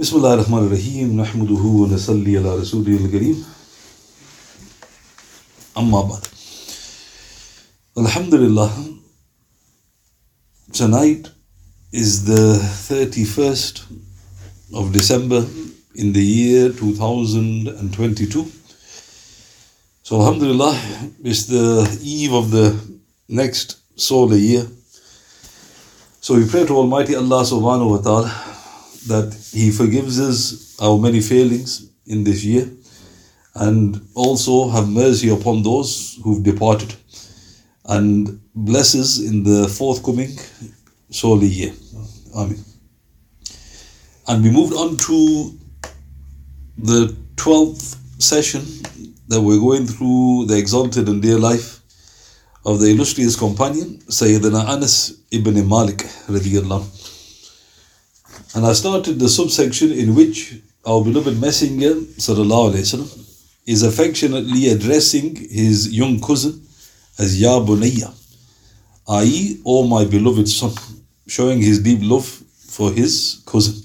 بسم الله الرحمن الرحيم نحمده ونصلي على رسوله الكريم أما بعد Alhamdulillah tonight is the 31st of December in the year 2022 so Alhamdulillah it's the eve of the next solar year so we pray to Almighty Allah subhanahu wa ta'ala that He forgives us our many failings in this year and also have mercy upon those who've departed and bless us in the forthcoming solar year. Amen. And we moved on to the 12th session that we're going through the exalted and dear life of the illustrious companion Sayyidina Anas ibn Malik radiallahu. And I started the subsection in which our beloved Messenger wasallam is affectionately addressing his young cousin as Ya Bunayya, i.e., O my beloved son, showing his deep love for his cousin.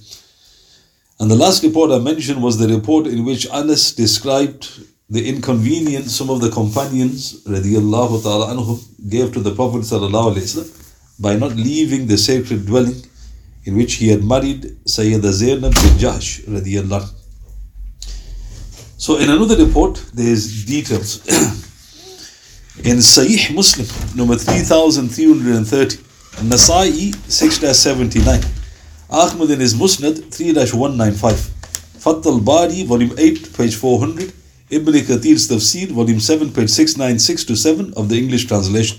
And the last report I mentioned was the report in which Anas described the inconvenience some of the companions ta'ala anhum gave to the Prophet wasallam by not leaving the sacred dwelling in which he had married Sayyida Zainab bin Jahsh radiallahu. So in another report, there is details. in Sahih Muslim, number 3330, Nasai 6-79, Ahmad in his Musnad 3-195, Fath al-Bari, volume 8, page 400, Ibn Kathir's Tafsir, volume 7, page 696 to 7 of the English translation.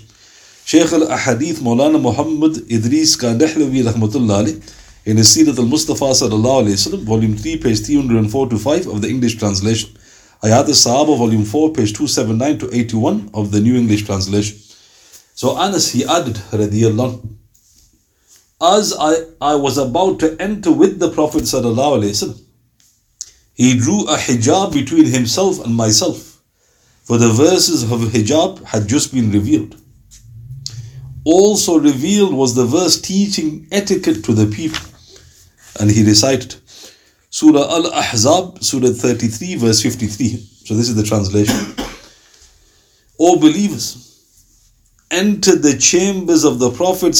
Shaykh al-Ahadith Maulana Muhammad Idris Kandahlawi rahmatullah alayh in his Sirat al-Mustafa sallallahu alayhi wasallam, volume 3, page 304 to 5 of the English translation. Hayat al-Sahaba, volume 4, page 279 to 81 of the New English translation. So Anas, he added, radiyallahu anhu, as I, I was about to enter with the Prophet wasallam, he drew a hijab between himself and myself, for the verses of hijab had just been revealed also revealed was the verse teaching etiquette to the people. And he recited Surah Al Ahzab, Surah 33, verse 53. So this is the translation. o believers, enter the chambers of the Prophet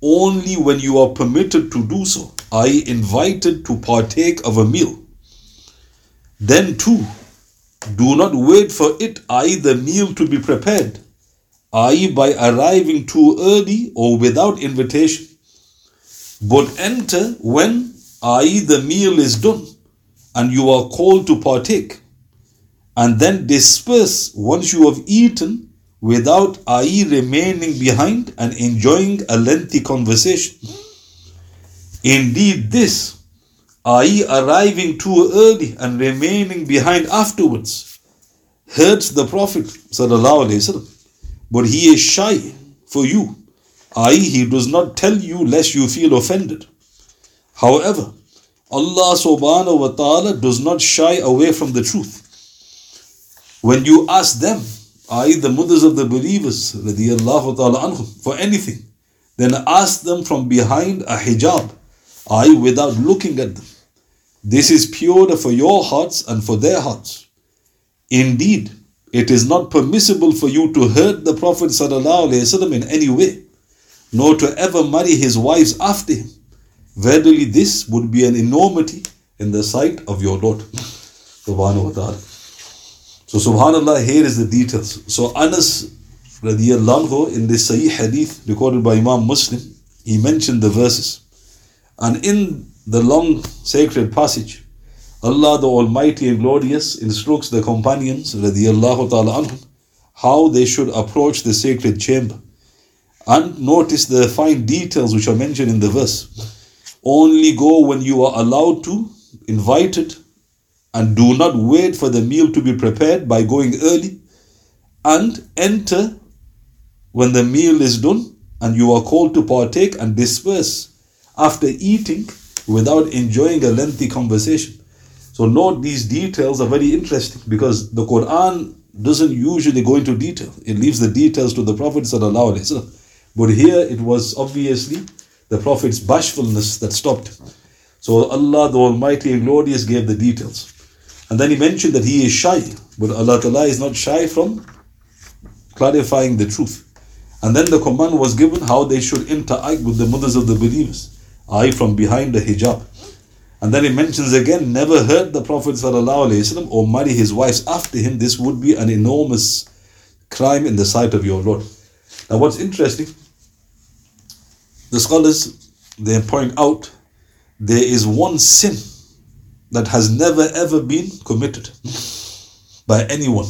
only when you are permitted to do so, I invited to partake of a meal. Then, too, do not wait for it, I the meal to be prepared i.e., by arriving too early or without invitation, but enter when, i.e., the meal is done and you are called to partake, and then disperse once you have eaten without, i.e., remaining behind and enjoying a lengthy conversation. Indeed, this, i.e., arriving too early and remaining behind afterwards, hurts the Prophet. But he is shy for you, i.e., he does not tell you lest you feel offended. However, Allah subhanahu wa ta'ala does not shy away from the truth. When you ask them, i.e., the mothers of the believers, ta'ala anhum, for anything, then ask them from behind a hijab, i.e., without looking at them. This is pure for your hearts and for their hearts. Indeed, it is not permissible for you to hurt the Prophet ﷺ in any way, nor to ever marry his wives after him. Verily, this would be an enormity in the sight of your Lord. Subhanahu wa ta'ala. So, subhanAllah, here is the details. So, Anas radiallahu in this Sahih hadith recorded by Imam Muslim, he mentioned the verses. And in the long sacred passage, Allah the Almighty and Glorious instructs the companions anhum, how they should approach the sacred chamber. And notice the fine details which are mentioned in the verse. Only go when you are allowed to, invited, and do not wait for the meal to be prepared by going early, and enter when the meal is done and you are called to partake and disperse after eating without enjoying a lengthy conversation. So note these details are very interesting because the Quran doesn't usually go into detail. It leaves the details to the Prophet. But here it was obviously the Prophet's bashfulness that stopped. So Allah the Almighty and Glorious gave the details. And then he mentioned that he is shy, but Allah Ta'ala is not shy from clarifying the truth. And then the command was given how they should interact with the mothers of the believers, i.e., from behind the hijab. And then he mentions again, never hurt the Prophet or marry his wives after him. This would be an enormous crime in the sight of your Lord. Now, what's interesting, the scholars they point out there is one sin that has never ever been committed by anyone.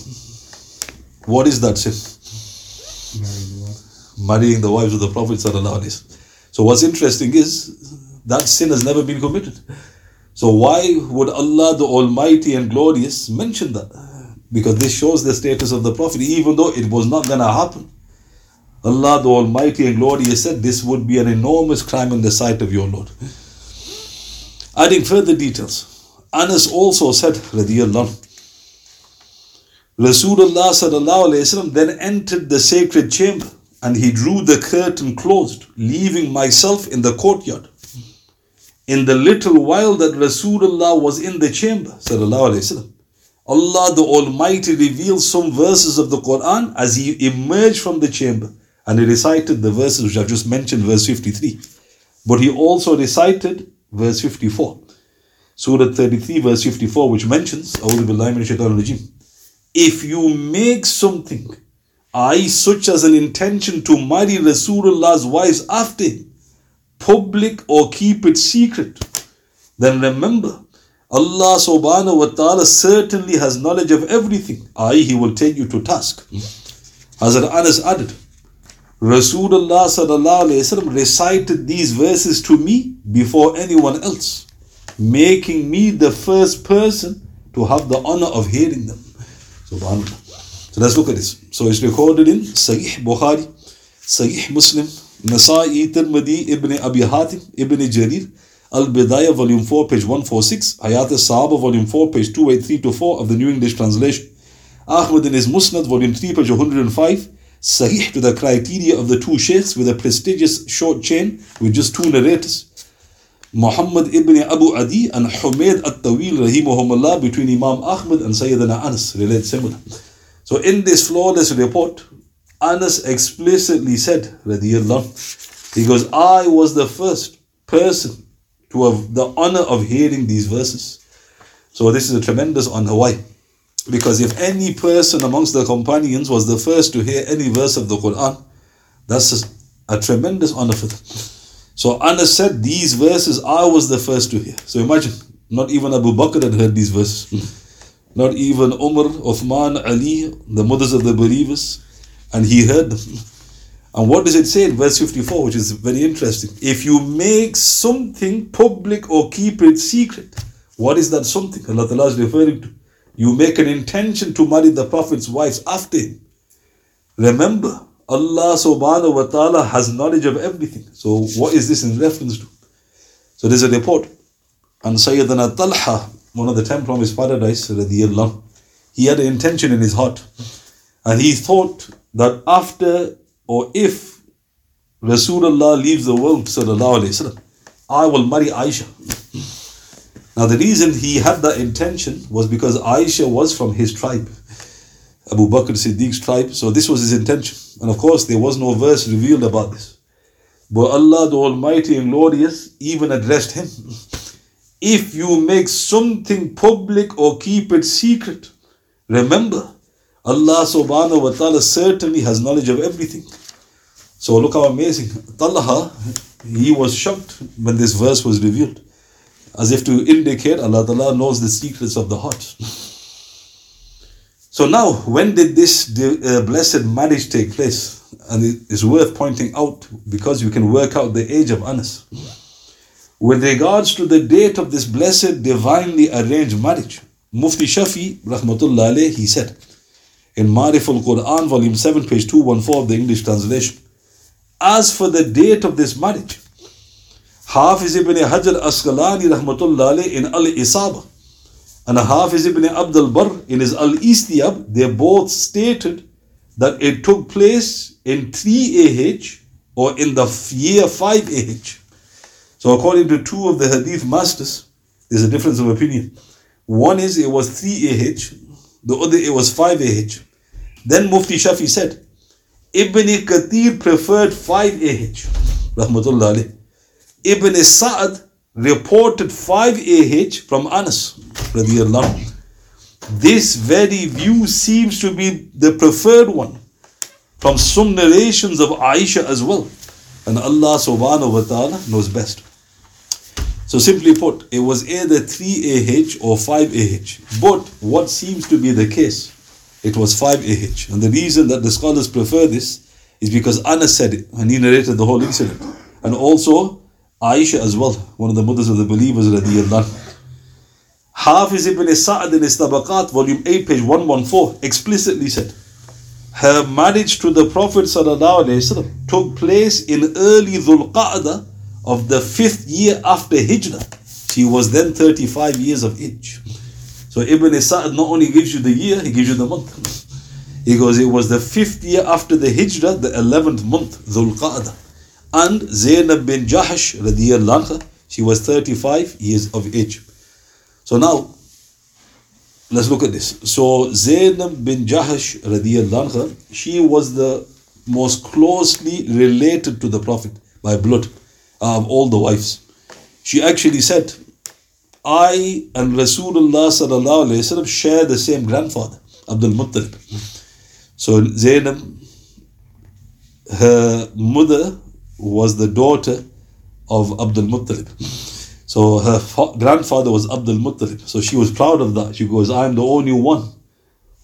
What is that sin? Marrying the wives of the Prophet. So, what's interesting is that sin has never been committed. So, why would Allah the Almighty and Glorious mention that? Because this shows the status of the Prophet, even though it was not going to happen. Allah the Almighty and Glorious said this would be an enormous crime in the sight of your Lord. Adding further details, Anas also said, Radiyallahu Rasulullah sallallahu then entered the sacred chamber and he drew the curtain closed, leaving myself in the courtyard. In the little while that Rasulullah was in the chamber, Allah the Almighty revealed some verses of the Quran as he emerged from the chamber and he recited the verses which I've just mentioned, verse 53. But he also recited verse 54. Surah 33, verse 54, which mentions, If you make something, I such as an intention to marry Rasulullah's wives after him, public or keep it secret, then remember, Allah subhanahu wa ta'ala certainly has knowledge of everything, i.e., He will take you to task. Hazrat Anas added, Rasulullah sallallahu recited these verses to me before anyone else making me the first person to have the honor of hearing them. Subhanallah. So let's look at this. So it's recorded in Sahih Bukhari, Sahih Muslim, Nasa'i, Tirmidhi, Ibn Abi Hatim, Ibn Jarir, Al Bidayah, Volume 4, page 146, Hayat al Sahaba, Volume 4, page 283 to 4 of the New English Translation, Ahmad in his Musnad, Volume 3, page 105, Sahih to the criteria of the two sheikhs with a prestigious short chain with just two narrators. Muhammad ibn Abu Adi and Humayd at-Tawil rahimahumullah between Imam Ahmad and Sayyidina Anas relate similar. So in this flawless report, Anas explicitly said, radiyallahu, he goes, I was the first person to have the honor of hearing these verses. So this is a tremendous honor. Why? Because if any person amongst the companions was the first to hear any verse of the Quran, that's a, a tremendous honor for them. So Anas said, These verses I was the first to hear. So imagine, not even Abu Bakr had heard these verses. not even Umar, Uthman, Ali, the mothers of the believers, and he heard them. And what does it say in verse 54, which is very interesting? If you make something public or keep it secret, what is that something Allah Ta'ala is referring to? You make an intention to marry the Prophet's wives after him. Remember, Allah subhanahu wa ta'ala has knowledge of everything. So what is this in reference to? So there's a report on Sayyidina Talha, one of the ten from his paradise, he had an intention in his heart. And he thought that after or if Rasulullah leaves the world, wasallam, I will marry Aisha. Now the reason he had that intention was because Aisha was from his tribe. Abu Bakr Siddiq's tribe. So this was his intention. And of course, there was no verse revealed about this. But Allah, the Almighty and Glorious, even addressed him. If you make something public or keep it secret, remember, Allah subhanahu wa ta'ala certainly has knowledge of everything. So look how amazing. Talha, he was shocked when this verse was revealed. As if to indicate Allah Ta'ala knows the secrets of the heart. So now, when did this uh, blessed marriage take place? And it is worth pointing out because you can work out the age of Anas. With regards to the date of this blessed divinely arranged marriage, Mufti Shafi, rahmatullah alayh, he said in Marif al-Quran, volume 7, page 214 of the English translation, as for the date of this marriage, Hafiz ibn Hajar Asqalani rahmatullah alayh in Al-Isaba, and Hafiz ibn Abdul Barr in his Al Istiyab, they both stated that it took place in 3 AH or in the year 5 AH. So according to two of the hadith masters, there's a difference of opinion. One is it was 3 AH, the other it was 5 AH. Then Mufti Shafi said, Ibn Kathir preferred 5 AH. Rahmatullah alayh. Ibn Sa'ad reported 5 AH from Anas. Radiallahu. This very view seems to be the preferred one from some narrations of Aisha as well. And Allah subhanahu wa ta'ala knows best. So simply put, it was either 3AH or 5AH. But what seems to be the case, it was 5AH. And the reason that the scholars prefer this is because Anas said it and he narrated the whole incident. And also Aisha as well, one of the mothers of the believers radiallahu Hafiz ibn Sa'd in his volume 8, page 114, explicitly said, her marriage to the Prophet took place in early Dhul of the fifth year after Hijrah. She was then 35 years of age. So Ibn Sa'd not only gives you the year, he gives you the month. He goes, it was the fifth year after the Hijrah, the 11th month, Dhul Qa'dah. And Zainab bin Jahash, anha, she was 35 years of age. So now, let's look at this. So Zainab bin Jahash radiallahu anha, she was the most closely related to the Prophet by blood uh, of all the wives. She actually said, I and Rasulullah sallallahu alayhi wasallam share the same grandfather, Abdul Muttalib. So Zainab, her mother was the daughter of Abdul Muttalib. So her fa- grandfather was Abdul Muttalib. So she was proud of that. She goes, I am the only one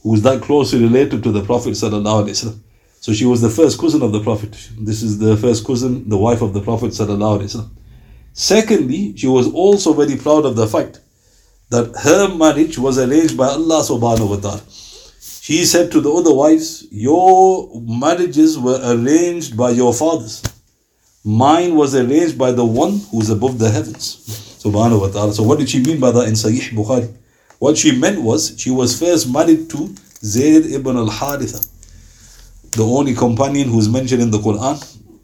who is that closely related to the Prophet. So she was the first cousin of the Prophet. This is the first cousin, the wife of the Prophet. Secondly, she was also very proud of the fact that her marriage was arranged by Allah subhanahu wa ta'ala. She said to the other wives, Your marriages were arranged by your fathers. Mine was arranged by the one who's above the heavens. Subhanahu wa ta'ala. So what did she mean by that in Sahih Bukhari? What she meant was she was first married to Zayd ibn al-Haritha, the only companion who's mentioned in the Quran,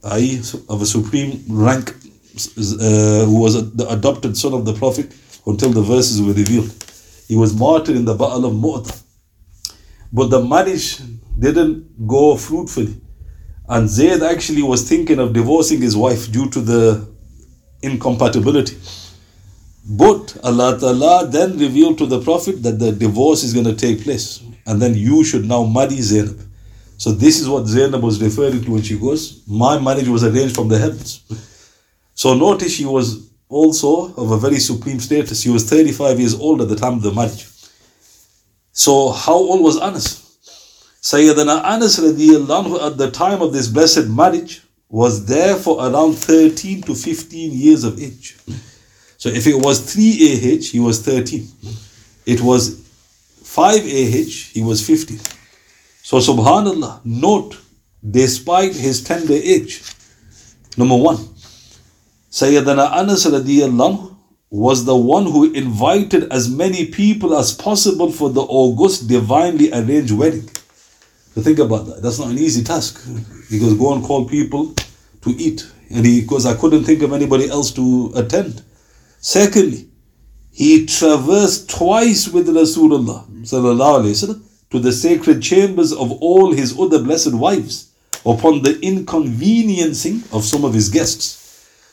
i.e. of a supreme rank, uh, who was the adopted son of the Prophet until the verses were revealed. He was martyred in the Battle of Mu'tah. But the marriage didn't go fruitfully. And Zayd actually was thinking of divorcing his wife due to the incompatibility. But Allah Ta'ala then revealed to the Prophet that the divorce is going to take place. And then you should now marry Zainab. So this is what Zainab was referring to when she goes, My marriage was arranged from the heavens. So notice she was also of a very supreme status. She was 35 years old at the time of the marriage. So how old was Anas? Sayyidina Anas radiallahu at the time of this blessed marriage was there for around 13 to 15 years of age. So if it was 3 AH, he was 13. It was 5 AH, he was 15. So subhanallah, note, despite his tender age, number one, Sayyidina Anas radiallahu was the one who invited as many people as possible for the august divinely arranged wedding. So think about that. That's not an easy task. He goes, go and call people to eat. And he goes, I couldn't think of anybody else to attend. Secondly, he traversed twice with Rasulullah وسلم, to the sacred chambers of all his other blessed wives upon the inconveniencing of some of his guests.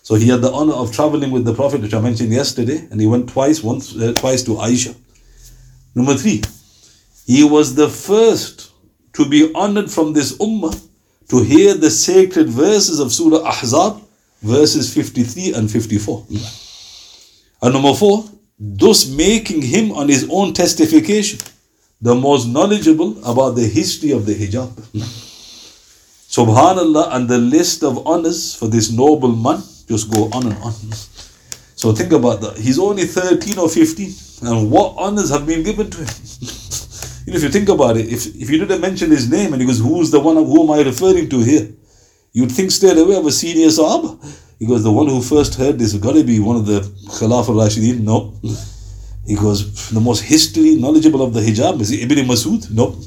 So he had the honor of traveling with the Prophet, which I mentioned yesterday, and he went twice, once, uh, twice to Aisha. Number three, he was the first to be honored from this ummah to hear the sacred verses of Surah Ahzab, verses 53 and 54. And number four, thus making him on his own testification the most knowledgeable about the history of the hijab. Subhanallah, and the list of honors for this noble man just go on and on. So think about that. He's only 13 or 15, and what honors have been given to him? You know, if you think about it, if, if you didn't mention his name and he goes, Who's the one, who am I referring to here? You'd think straight away of a senior Sahaba. He goes, The one who first heard this got to be one of the Khulafa al Rashidin. No. He goes, The most history knowledgeable of the hijab is Ibn Masud. No.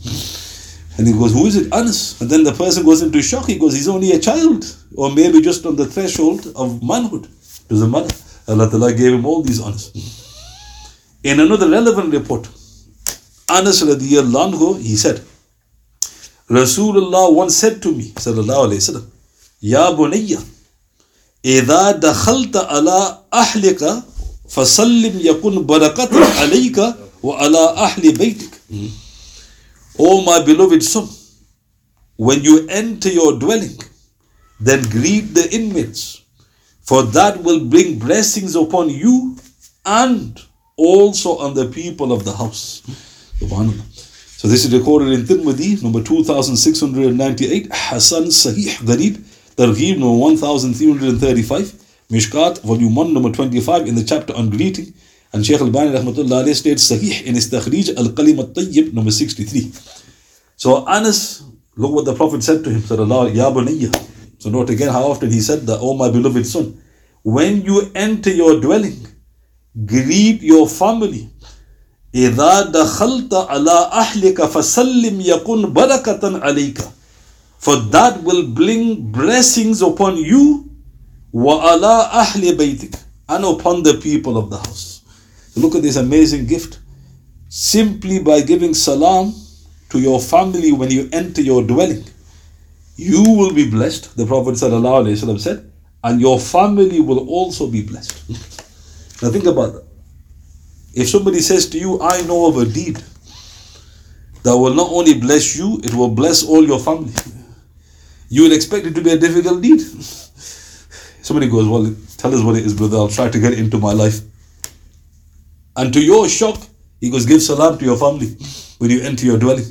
And he goes, Who is it? Anas. And then the person goes into shock. He goes, He's only a child, or maybe just on the threshold of manhood. Doesn't matter. Allah Ta'ala gave him all these honors. In another relevant report, Anas radiallahu anhu, he said, Rasulullah once said to me, sallallahu alayhi wasallam, Ya bunayya, إذا دخلت على أهلك فسلم يكن بركة عليك وعلى أهل بيتك. O my beloved son, when you enter your dwelling, then greet the inmates, for that will bring blessings upon you and also on the people of the house. So this is recorded in Tirmidhi, number 2698, Hassan Sahih Gharib, Targhib number 1335, Mishkat, volume 1, number 25, in the chapter on greeting. And Shaykh Al-Bani rahmatullah states Sahih in his Takhrij Al-Kalim Al-Tayyib number 63. So Anas, look what the Prophet said to him, sallallahu Ya So note again how often he said that, O oh my beloved son, when you enter your dwelling, greet your family. إذا دخلت على أهلك فسلم يكن بركة عليك for that will bring blessings upon you وعلى أهل بيتك and upon the people of the house Look at this amazing gift. Simply by giving salam to your family when you enter your dwelling, you will be blessed, the Prophet said, and your family will also be blessed. now think about that. If somebody says to you, I know of a deed that will not only bless you, it will bless all your family. You will expect it to be a difficult deed. Somebody goes, Well, tell us what it is, brother. I'll try to get it into my life. And to your shock, he goes, Give salam to your family when you enter your dwelling.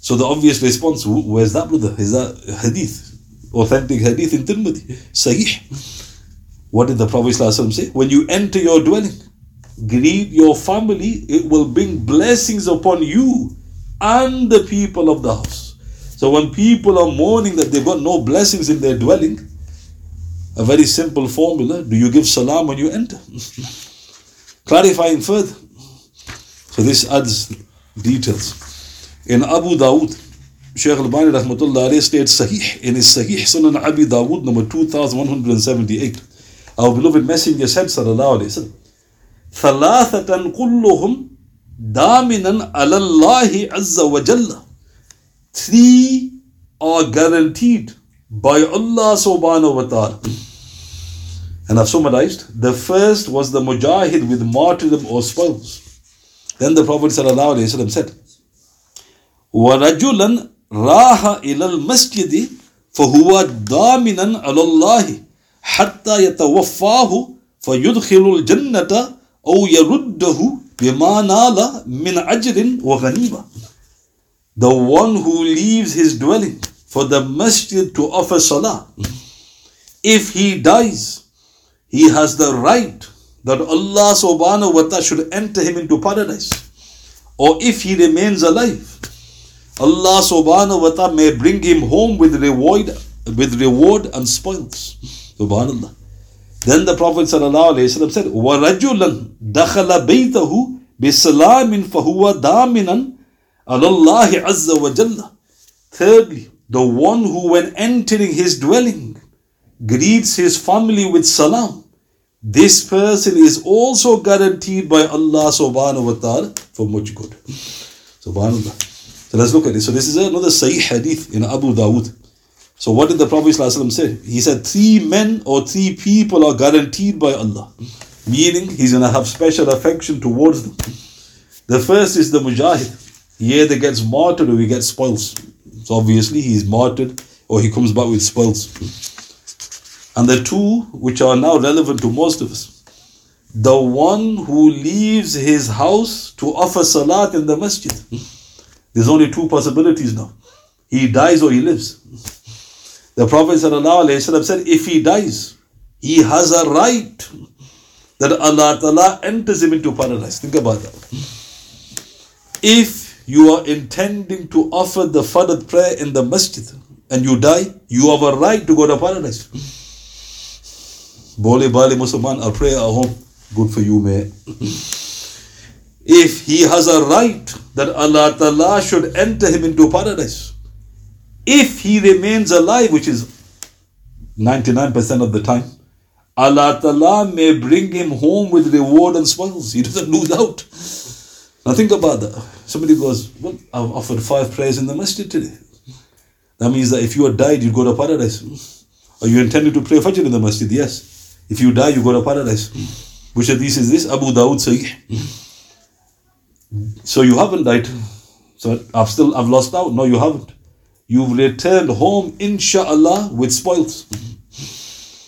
So the obvious response, where's that, brother? Is that hadith? Authentic hadith in Tirmidhi. Sahih. What did the Prophet say? When you enter your dwelling, greet your family, it will bring blessings upon you and the people of the house. So when people are mourning that they've got no blessings in their dwelling, a very simple formula do you give salam when you enter? Clarifying further. So this adds details. In Abu Dawood, Shaykh al-Bani rahmatullah alayhi states Sahih in his Sahih Sunan Abi Dawood number 2178. Our beloved Messenger said sallallahu alayhi wa sallam, ثلاثة كلهم دامنا على الله عز وجل Three are guaranteed by Allah subhanahu wa ta'ala. And I've summarized. The first was the mujahid with martyrdom or spoils. Then the Prophet ﷺ said, وَرَجُلًا راح إلى المسجد فهو ضامنا على الله حتى يتوفاه فيدخل الجنة أو يرده بما نال من أجر وغنيمة the one who leaves his dwelling for the masjid to offer salah, if he dies, he has the right that Allah subhanahu wa ta'ala should enter him into paradise. Or if he remains alive, Allah subhanahu wa ta'ala may bring him home with reward with reward and spoils. Subhanallah. Then the Prophet ﷺ said, وَرَجُلًا دَخَلَ بَيْتَهُ بِسَلَامٍ فَهُوَ دَامِنًا Allah Azza wa Jalla. Thirdly, the one who when entering his dwelling greets his family with salam. this person is also guaranteed by Allah subhanahu wa ta'ala for much good. Subhanallah. So let's look at this. So this is another Sahih hadith in Abu Dawood. So what did the Prophet say? He said three men or three people are guaranteed by Allah. Meaning he's to have special affection towards them. The first is the mujahid. He either gets martyred or he gets spoils. So obviously he's martyred or he comes back with spoils. And the two which are now relevant to most of us. The one who leaves his house to offer salat in the masjid. There's only two possibilities now. He dies or he lives. The Prophet said, if he dies, he has a right that Allah Ta'ala enters him into paradise. Think about that. If you are intending to offer the Fard prayer in the masjid and you die, you have a right to go to paradise. Bole Bali Musliman, I'll pray at home. Good for you, man. if he has a right that Allah Ta'ala should enter him into paradise, if he remains alive, which is 99% of the time, Allah Ta'ala may bring him home with reward and spoils. He doesn't lose out. Now think about that. Somebody goes, Well, I've offered five prayers in the masjid today. That means that if you had died, you'd go to paradise. Are you intending to pray Fajr in the masjid? Yes. If you die, you go to paradise. Which hadith is this? Abu Dawud Sahih. So you haven't died. So I've still I've lost out. No, you haven't. You've returned home, inshallah, with spoils.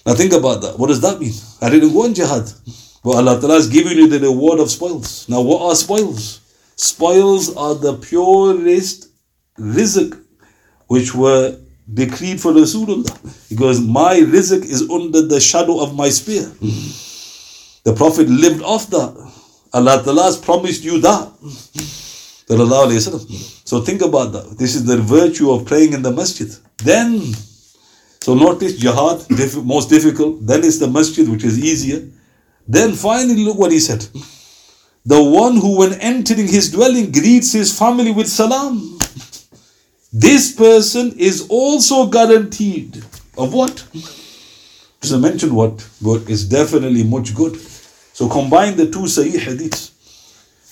Now think about that. What does that mean? I didn't go on jihad. But Allah Ta'ala has given you the reward of spoils. Now what are spoils? Spoils are the purest rizq which were decreed for Rasulullah. Because my rizq is under the shadow of my spear. The Prophet lived off that. Allah Ta'ala has promised you that. So think about that. This is the virtue of praying in the masjid. Then, so notice jihad, most difficult. Then it's the masjid, which is easier. Then finally, look what he said. The one who, when entering his dwelling, greets his family with salam. This person is also guaranteed of what? Just mention what, but it's definitely much good. So combine the two Sahih hadiths.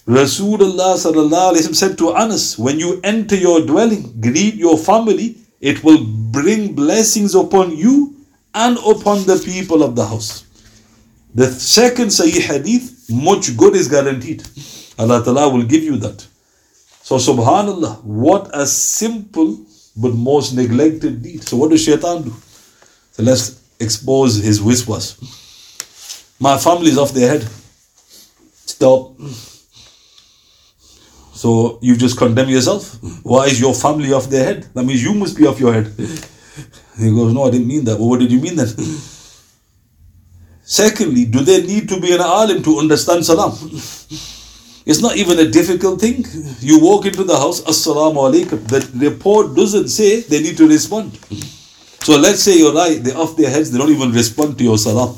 Rasulullah said to Anas, when you enter your dwelling, greet your family, it will bring blessings upon you and upon the people of the house. The second Sahih hadith, much good is guaranteed. Allah Ta'ala will give you that. So subhanallah, what a simple but most neglected deed. So what does shaitan do? So let's expose his waswas. My family is off their head. Stop. So you just condemn yourself. Why is your family off their head? That means you must be off your head. He goes, No, I didn't mean that. Well, what did you mean then? Secondly, do they need to be an alim to understand salam? It's not even a difficult thing. You walk into the house, assalamu alaikum. The report doesn't say they need to respond. So let's say you're right, they're off their heads, they don't even respond to your salam.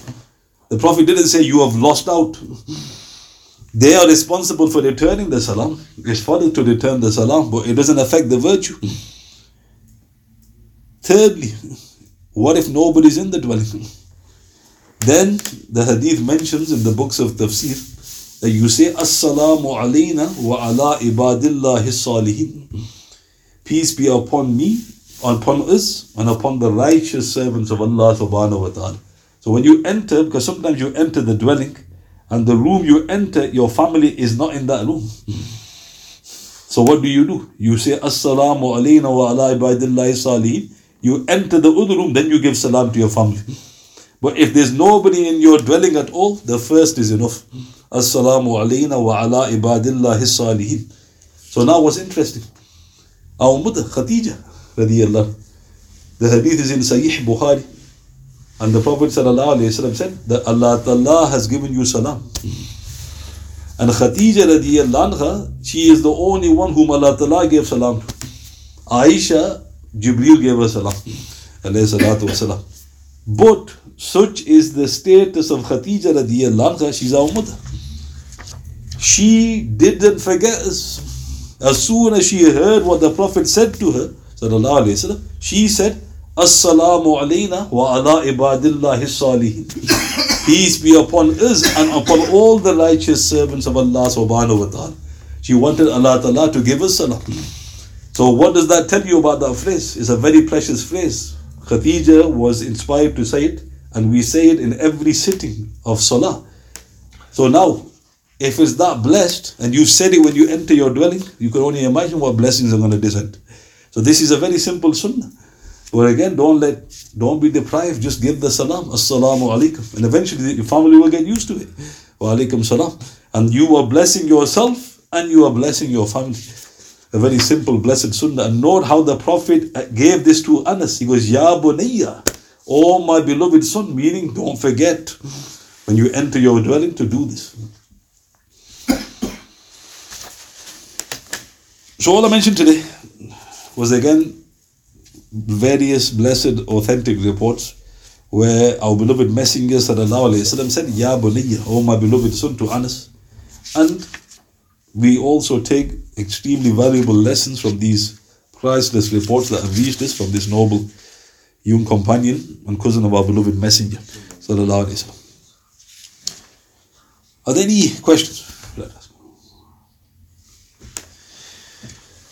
The Prophet didn't say you have lost out. They are responsible for returning the salam. It's for them to return the salam, but it doesn't affect the virtue. Thirdly, what if nobody's in the dwelling? Then the hadith mentions in the books of tafsir you say Assalamu alayna wa ala ibadillahi salihin. Peace be upon me, upon us, and upon the righteous servants of Allah subhanahu wa ta'ala. So when you enter, because sometimes you enter the dwelling, and the room you enter, your family is not in that room. So what do you do? You say Assalamu alayna wa ala ibadillahi salihin. You enter the other room, then you give salam to your family. But if there's nobody in your dwelling at all, the first is enough. Assalamu alayna wa ala ibadillahi salihin. So now what's interesting? Our mother Khadija radiallahu The hadith is in Sahih Bukhari. And the Prophet ﷺ said that Allah Ta'ala has given you salam. And Khadija radiallahu anha, she is the only one whom Allah Ta'ala gave salam to. Aisha, Jibreel gave her salam. Alayhi salatu wasalam. But such is the status of Khadija radiallahu anha, she's our mother. She didn't forget us. As soon as she heard what the Prophet said to her, wasallam, she said, Assalamu alayna wa ala ibadillahi salihin. Peace be upon us and upon all the righteous servants of Allah subhanahu wa ta'ala. She wanted Allah ta'ala to give us salam. So what does that tell you about that phrase? It's a very precious phrase. Khadija was inspired to say it and we say it in every sitting of salah. So now, if it's that blessed and you've said it when you enter your dwelling, you can only imagine what blessings are going to descend. So this is a very simple sunnah. But again, don't let, don't be deprived. Just give the salam, assalamu alaikum, and eventually your family will get used to it. Wa alaikum salam, and you are blessing yourself and you are blessing your family. A very simple, blessed sunnah. And note how the Prophet uh, gave this to Anas. He goes, Ya bunayya, oh my beloved son, meaning don't forget when you enter your dwelling to do this. So, all I mentioned today was again various blessed authentic reports where our beloved Messenger وسلم, said, Ya Bunayya, O my beloved son to Anas. And we also take extremely valuable lessons from these priceless reports that have reached us from this noble young companion and cousin of our beloved Messenger. Are there any questions?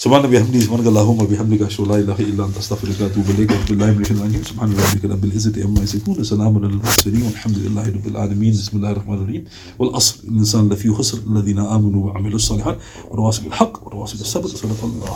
سبحان سبحانك بحمدي سبحانك اللهم بحمدك أشهد لا إله إلا أنت أستغفرك وأتوب إليك. رب الله من العالمين. سبحان ربك رب العزة عما يصفون وسلام على المرسلين والحمد لله رب العالمين. بسم الله الرحمن الرحيم. والأصل الإنسان لفي خسر الذين آمنوا وعملوا الصالحات ورواسب الحق ورواسب بالصبر صدق الله